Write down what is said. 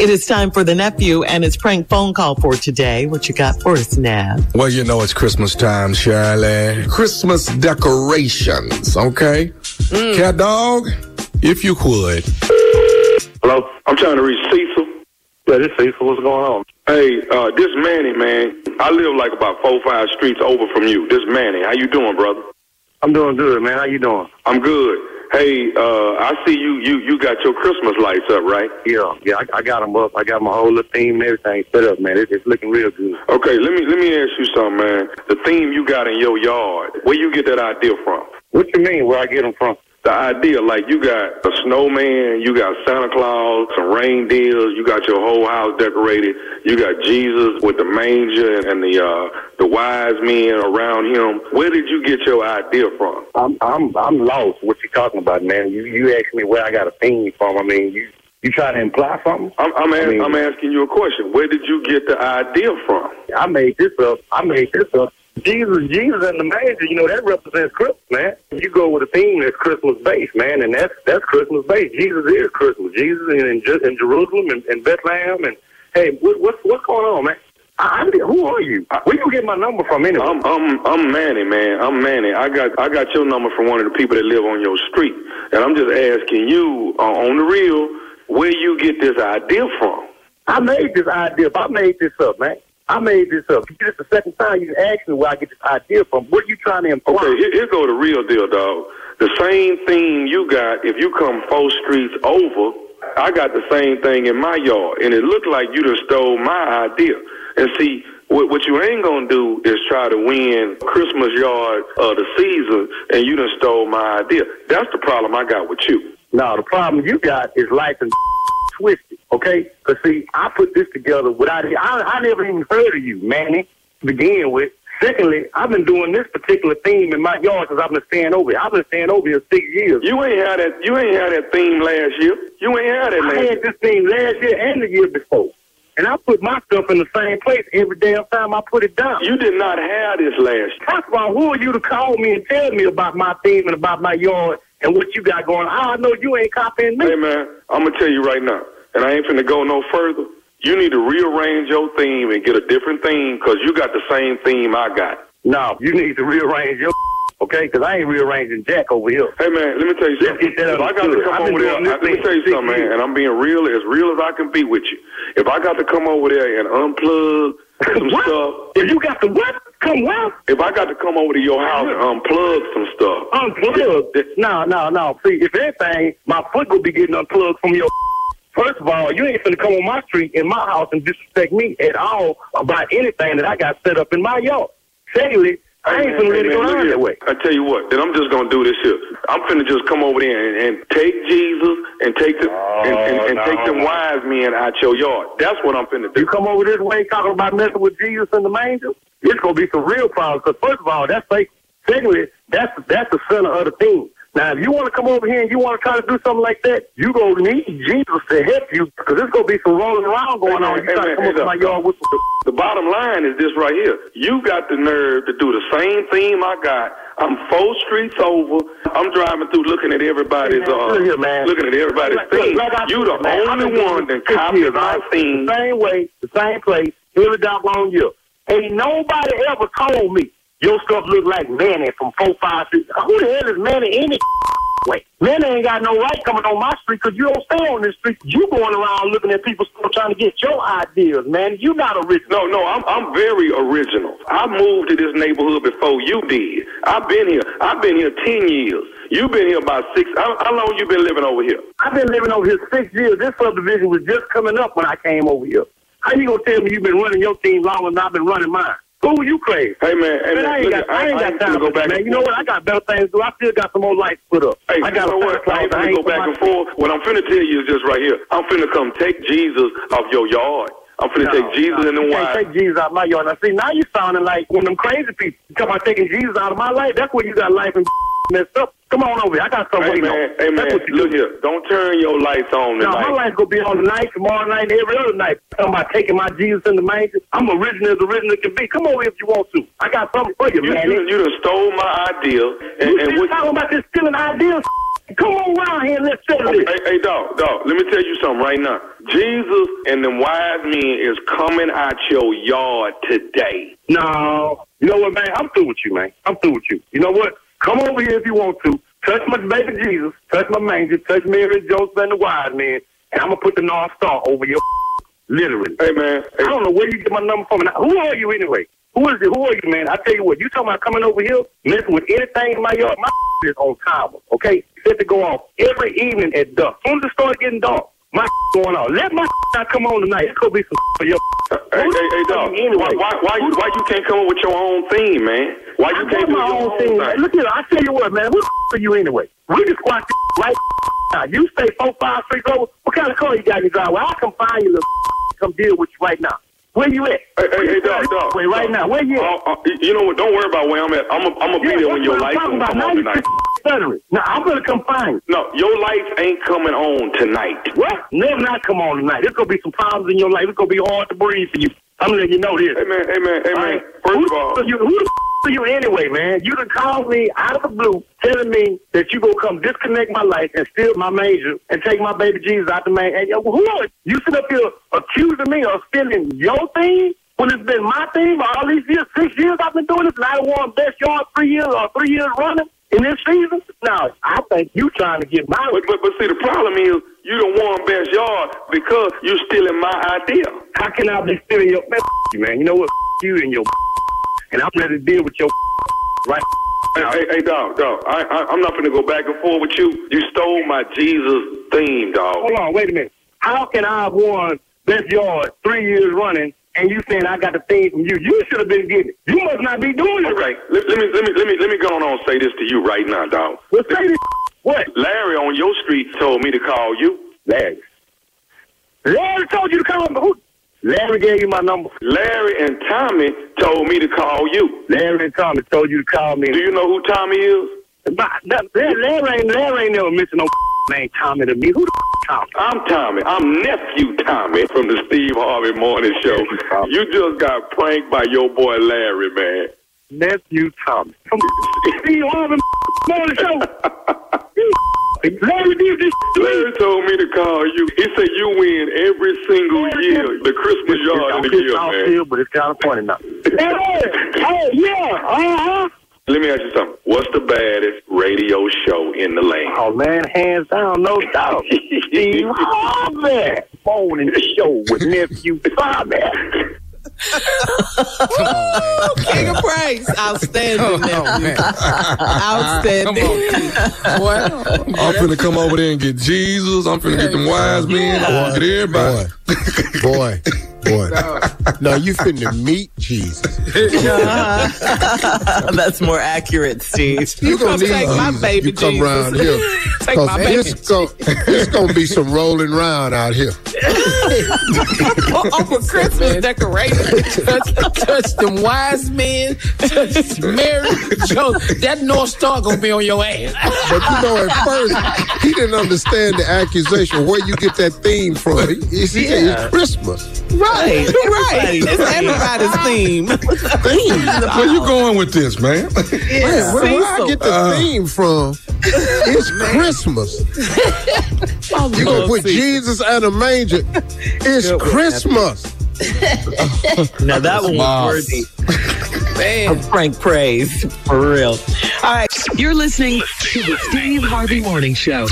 It is time for the nephew and his prank phone call for today. What you got for us, Nav? Well, you know it's Christmas time, Shirley. Christmas decorations, okay? Cat dog, if you could. Hello? I'm trying to reach Cecil. Yeah, this Cecil. What's going on? Hey, uh, this Manny, man. I live like about four, five streets over from you. This Manny. How you doing, brother? I'm doing good, man. How you doing? I'm good. Hey, uh, I see you, you, you got your Christmas lights up, right? Yeah, yeah. I, I got them up. I got my whole little theme and everything set up, man. It, it's looking real good. Okay, let me, let me ask you something, man. The theme you got in your yard, where you get that idea from? What you mean? Where I get them from? The idea, like you got a snowman, you got Santa Claus, some reindeers, you got your whole house decorated, you got Jesus with the manger and the uh, the wise men around him. Where did you get your idea from? I'm I'm I'm lost. What you talking about, man? You you asked me where I got a theme from. I mean, you you trying to imply something? I'm I'm, I mean- I'm asking you a question. Where did you get the idea from? I made this up. I made this up. Jesus, Jesus and the manger, you know, that represents Christmas, man. You go with a theme that's Christmas based, man, and that's that's Christmas based. Jesus is Christmas. Jesus in, in, in Jerusalem and, and Bethlehem, and hey, what, what's what's going on, man? I, I, who are you? Where you get my number from anyway? I'm I'm I'm Manny, man. I'm Manny. I got I got your number from one of the people that live on your street, and I'm just asking you uh, on the real where you get this idea from. I made this idea. I made this up, man. I made this up. This is the second time you asked me where I get this idea from. What are you trying to imply? Okay, here, here go the real deal, dog. The same thing you got, if you come four streets over, I got the same thing in my yard. And it looked like you done stole my idea. And see, what, what you ain't gonna do is try to win Christmas yard of the season and you done stole my idea. That's the problem I got with you. No, the problem you got is life and twisted, okay? Because, see, I put this together without it. I, I never even heard of you, Manny, to begin with. Secondly, I've been doing this particular theme in my yard since I've been staying over here. I've been staying over here six years. You ain't had that you ain't had that theme last year. You ain't had that I had this theme last year and the year before. And I put my stuff in the same place every damn time I put it down. You did not have this last year. First of all, who are you to call me and tell me about my theme and about my yard and what you got going on? I know you ain't copying me. Hey man, I'm gonna tell you right now, and I ain't finna go no further. You need to rearrange your theme and get a different theme because you got the same theme I got. No, you need to rearrange your okay? Because I ain't rearranging Jack over here. Hey man, let me tell you something. If I got to come over there, I- let me tell you something, man, and I'm being real, as real as I can be with you. If I got to come over there and unplug some What? stuff, If you got the what? Come what? if I got to come over to your house and unplug some stuff, Unplugged? No, no, no. See, if anything, my foot will be getting unplugged from your. First of all, you ain't finna come on my street in my house and disrespect me at all about anything that I got set up in my yard. Secondly, I ain't finna let it go down that way. I tell you what, then I'm just gonna do this here. I'm finna just come over there and, and take Jesus and take the and, and, oh, and Oh, take no, them wise men out your yard. That's what I'm finna do. You come over this way talking about messing with Jesus and the manger, it's gonna be some real problems. Because first of all, that's fake. Secondly, that's that's the center of the thing. Now, if you want to come over here and you want to try to do something like that, you go need Jesus to help you because there's gonna be some rolling around going on. You hey, to man, come hey, up to my yard with some. The bottom line is this right here. You got the nerve to do the same theme I got. I'm four streets over. I'm driving through looking at everybody's Hey, man, uh here, man. looking at everybody's look, theme. like You the man, only one that this copied years, my right? theme. The same way, the same place, here every doggone you. Ain't nobody ever told me your stuff look like Manny from four five six. Who the hell is Manny any way? Manny ain't got no right coming on my street because you don't stay on this street. You going around looking at people's stuff trying to get your ideas, man. You not original. No, no, I'm I'm very original. I moved to this neighborhood before you did. I've been here. I've been here ten years. You've been here about six. How, how long you been living over here? I've been living over here six years. This subdivision was just coming up when I came over here. How you gonna tell me you've been running your team longer than I've been running mine? Who you crazy? Hey man, hey, Man, I ain't look, got, I ain't got finna time go back. man. You know what? I got better things to do. I still got some more lights put up. Hey, I got you know what? I ain't I go back and forth. What I'm finna tell you is just right here. I'm finna come take Jesus off your yard. I'm finna take Jesus in the you can't take Jesus out of my yard. Now, see, now you sounding like one of them crazy people. You talking about taking Jesus out of my life? That's where you got life and messed up. Oh, come on over here. I got something Hey waiting man, on. hey man, That's what you look here. Don't turn your lights on No, my lights gonna be on tonight, tomorrow night, and every other night. Talking about taking my Jesus in the manger. I'm original as original can be. Come over if you want to. I got something for you, You, man. you, you done stole my idea, and, You and what, talking about this stealing ideas? Come on around here and let's settle Hey, this. hey, dog, dog, let me tell you something right now. Jesus and them wise men is coming out your yard today. No. You know what, man? I'm through with you, man. I'm through with you. You know what? Come over here if you want to. Touch my baby Jesus. Touch my manger. Touch Mary, Joseph, and the wise men. And I'm going to put the North Star over your literally. Hey, man. Hey, I don't know where you get my number from. And Who are you anyway? Who is it? Who are you, man? I tell you what, you talking about coming over here, messing with anything in my yard, my is on timer, okay? Set to go off every evening at dusk. As soon as it starts getting dark, my going off. Let my not come on tonight. It's gonna be some for your hey, hey, hey, dog. Anyway, Why, why, why, you, why you can't come up with your own theme, man? Why you I can't do my your own thing. thing? Look here, I tell you what, man. Who are you anyway? We can squat this right now. You stay four, five streets over. What kind of car you got in your driveway? I'll come find you, little come deal with you right now. Where you at? Hey, hey, hey, dog, dog. Wait, right now. Where you at? Uh, uh, you know what? Don't worry about where I'm at. I'm going to be there when your lights gonna come on tonight. Stuttering. Now I'm gonna come find you. No, your lights ain't coming on tonight. What? Never not come on tonight. There's gonna be some problems in your life. It's gonna be hard to breathe for you. I'm letting you know this. Hey, man, hey, man, hey, man. First who of all, the f- are you, who the f- are you anyway, man? You done called me out of the blue, telling me that you gonna come disconnect my life and steal my major and take my baby Jesus out the man. And yo, who are you? You sit up here accusing me of stealing your thing when it's been my thing for all these years, six years I've been doing this, and I won best yard three years or three years running in this season. Now I think you trying to get my. but, but, but see, the problem is you don't want best yard because you're stealing my idea. How can I be stealing your man? You man, you know what? You and your. And I'm ready to deal with your right. Hey, hey, hey, dog, dog. I, I, I'm not going to go back and forth with you. You stole my Jesus theme, dog. Hold on, wait a minute. How can I have won best yard three years running, and you saying I got the thing from you? You should have been getting it. You must not be doing it right. Let, let me let me let me let me go on and say this to you right now, dog. Well, say this. What? Larry on your street told me to call you. Larry. Larry told you to call me. Who? Larry gave you my number. Larry and Tommy told me to call you. Larry and Tommy told you to call me. Do you know who Tommy is? Larry Larry ain't never missing no Tommy to me. Who the Tommy? I'm Tommy. I'm nephew Tommy from the Steve Harvey Morning Show. You just got pranked by your boy Larry, man. Nephew Tommy. From. Steve Harvey morning show. You Larry did this. Larry told me to call you. He said you win every single year, the Christmas yard of the year, man. field, but it's kind of funny now. Hey, hey, yeah, uh-huh. Let me ask you something. What's the baddest radio show in the land? Oh, man, hands down, no doubt. Steve Harvey. Morning show with nephew Tommy. King of praise. Outstanding. Oh, man. Outstanding. on, boy. I'm finna come over there and get Jesus. I'm finna get them wise men. I'm gonna get everybody. Boy, boy. No, you finna meet Jesus. That's more accurate, Steve. You come gonna need take my Jesus. baby You come Jesus. around here. Take 'Cause my baby. it's gonna, it's gonna be some rolling around out here. Oh, Uncle Christmas decorations. touch, touch them wise men, touch Mary, Joe. That North Star gonna be on your ass. But you know, at first, he didn't understand the accusation, where you get that theme from. He, he said, Yeah. it's Christmas. Right, right. It's everybody's theme. Theme. Where you going with this, man? Man, where, do I Cecil. get the uh, theme from? It's Christmas. You gonna put Jesus and a manger. It's Good Christmas. Now that one was Wow. worthy Man. of Frank praise for real. All right, You're listening to the Steve Harvey Morning Show.